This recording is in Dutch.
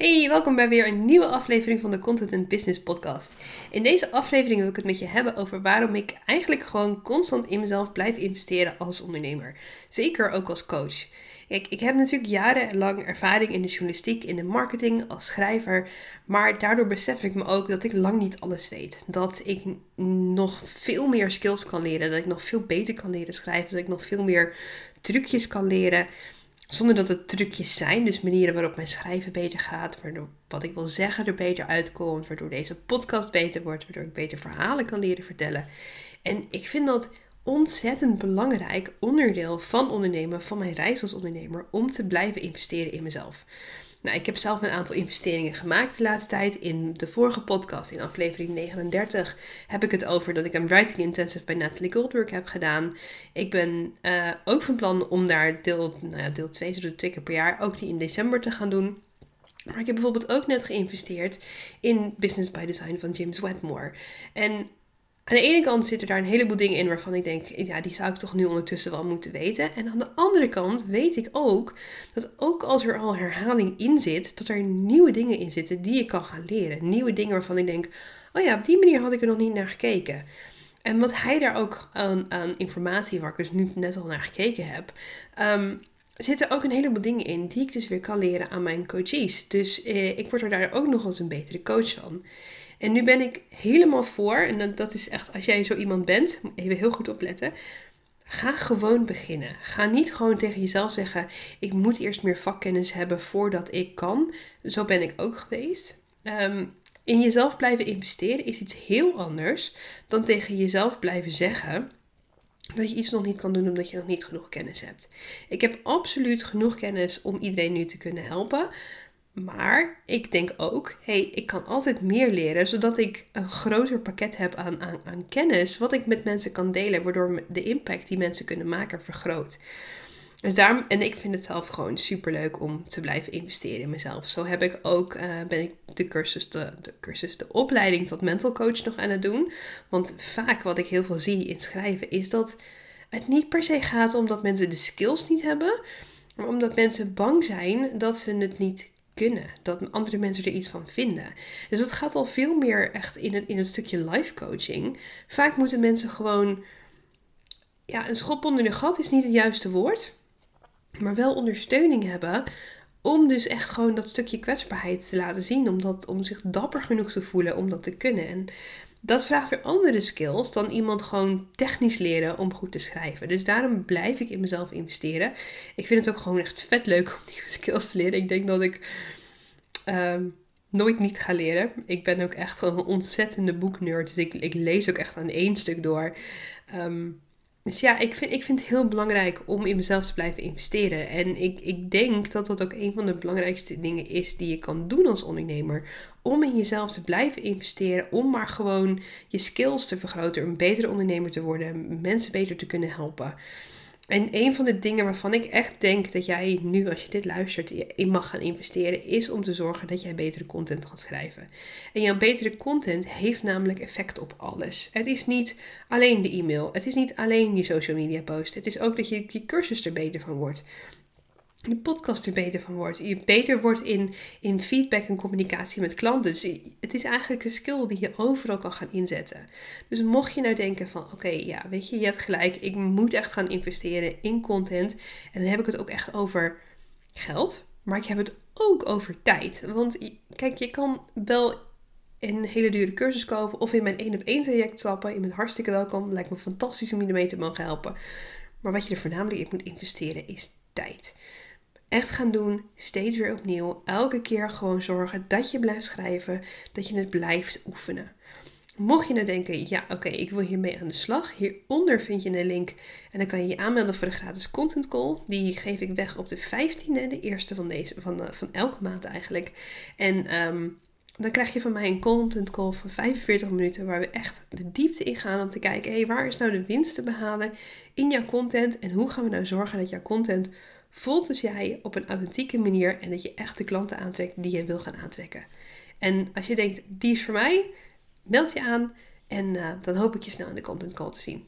Hey, welkom bij weer een nieuwe aflevering van de Content and Business Podcast. In deze aflevering wil ik het met je hebben over waarom ik eigenlijk gewoon constant in mezelf blijf investeren als ondernemer. Zeker ook als coach. Kijk, ik heb natuurlijk jarenlang ervaring in de journalistiek, in de marketing, als schrijver. Maar daardoor besef ik me ook dat ik lang niet alles weet. Dat ik nog veel meer skills kan leren. Dat ik nog veel beter kan leren schrijven. Dat ik nog veel meer trucjes kan leren. Zonder dat het trucjes zijn, dus manieren waarop mijn schrijven beter gaat, waardoor wat ik wil zeggen er beter uitkomt, waardoor deze podcast beter wordt, waardoor ik beter verhalen kan leren vertellen. En ik vind dat ontzettend belangrijk onderdeel van ondernemen, van mijn reis als ondernemer, om te blijven investeren in mezelf. Nou, ik heb zelf een aantal investeringen gemaakt de laatste tijd. In de vorige podcast, in aflevering 39, heb ik het over dat ik een writing intensive bij Natalie Goldberg heb gedaan. Ik ben uh, ook van plan om daar deel, nou ja, deel 2, zodat twee keer per jaar, ook die in december te gaan doen. Maar ik heb bijvoorbeeld ook net geïnvesteerd in Business by Design van James Wedmore. En aan de ene kant zitten daar een heleboel dingen in waarvan ik denk, ja, die zou ik toch nu ondertussen wel moeten weten. En aan de andere kant weet ik ook dat ook als er al herhaling in zit, dat er nieuwe dingen in zitten die ik kan gaan leren. Nieuwe dingen waarvan ik denk, oh ja, op die manier had ik er nog niet naar gekeken. En wat hij daar ook aan, aan informatie, waar ik dus nu net al naar gekeken heb, um, zitten ook een heleboel dingen in die ik dus weer kan leren aan mijn coaches. Dus eh, ik word er daar ook nog eens een betere coach van. En nu ben ik helemaal voor, en dat is echt, als jij zo iemand bent, even heel goed opletten. Ga gewoon beginnen. Ga niet gewoon tegen jezelf zeggen: ik moet eerst meer vakkennis hebben voordat ik kan. Zo ben ik ook geweest. Ehm, in jezelf blijven investeren is iets heel anders dan tegen jezelf blijven zeggen dat je iets nog niet kan doen omdat je nog niet genoeg kennis hebt. Ik heb absoluut genoeg kennis om iedereen nu te kunnen helpen. Maar ik denk ook, hey, ik kan altijd meer leren, zodat ik een groter pakket heb aan, aan, aan kennis, wat ik met mensen kan delen, waardoor de impact die mensen kunnen maken vergroot. Dus daarom, en ik vind het zelf gewoon super leuk om te blijven investeren in mezelf. Zo heb ik ook, uh, ben ik de cursus de, de cursus, de opleiding tot mental coach nog aan het doen. Want vaak wat ik heel veel zie in schrijven is dat het niet per se gaat omdat mensen de skills niet hebben, maar omdat mensen bang zijn dat ze het niet kunnen. Dat andere mensen er iets van vinden. Dus dat gaat al veel meer echt in het, in het stukje life coaching. Vaak moeten mensen gewoon. Ja, een schop onder de gat is niet het juiste woord. Maar wel ondersteuning hebben. Om dus echt gewoon dat stukje kwetsbaarheid te laten zien. Om, dat, om zich dapper genoeg te voelen om dat te kunnen. En dat vraagt weer andere skills dan iemand gewoon technisch leren om goed te schrijven. Dus daarom blijf ik in mezelf investeren. Ik vind het ook gewoon echt vet leuk om nieuwe skills te leren. Ik denk dat ik ehm, nooit niet ga leren. Ik ben ook echt een ontzettende boeknerd. Dus ik, ik lees ook echt aan één stuk door. Um, dus ja, ik vind, ik vind het heel belangrijk om in mezelf te blijven investeren. En ik, ik denk dat dat ook een van de belangrijkste dingen is die je kan doen als ondernemer. Om in jezelf te blijven investeren, om maar gewoon je skills te vergroten, een betere ondernemer te worden, mensen beter te kunnen helpen. En een van de dingen waarvan ik echt denk dat jij nu, als je dit luistert, in mag gaan investeren, is om te zorgen dat jij betere content gaat schrijven. En jouw betere content heeft namelijk effect op alles. Het is niet alleen de e-mail, het is niet alleen je social media post, het is ook dat je, je cursus er beter van wordt je podcast er beter van wordt. Je beter wordt in, in feedback en communicatie met klanten. Dus het is eigenlijk een skill die je overal kan gaan inzetten. Dus mocht je nou denken van oké, ja, weet je, je hebt gelijk. Ik moet echt gaan investeren in content. En dan heb ik het ook echt over geld. Maar ik heb het ook over tijd. Want kijk, je kan wel een hele dure cursus kopen of in mijn 1 op 1 traject stappen. Je bent hartstikke welkom. Lijkt me fantastisch om je ermee te mogen helpen. Maar wat je er voornamelijk in moet investeren is tijd echt gaan doen, steeds weer opnieuw. Elke keer gewoon zorgen dat je blijft schrijven, dat je het blijft oefenen. Mocht je nou denken, ja oké, ik wil hiermee aan de slag. Hieronder vind je een link en dan kan je je aanmelden voor de gratis content call. Die geef ik weg op de 15e, de eerste van, deze, van, van elke maand eigenlijk. En ehm, dan krijg je van mij een content call van 45 minuten waar we echt de diepte in gaan om te kijken, hé, hey, waar is nou de winst te behalen in jouw content en hoe gaan we nou zorgen dat jouw content voelt dus jij op een authentieke manier en dat je echt de klanten aantrekt die je wil gaan aantrekken. En als je denkt, die is voor mij, meld je aan en uh, dan hoop ik je snel in de content call te zien.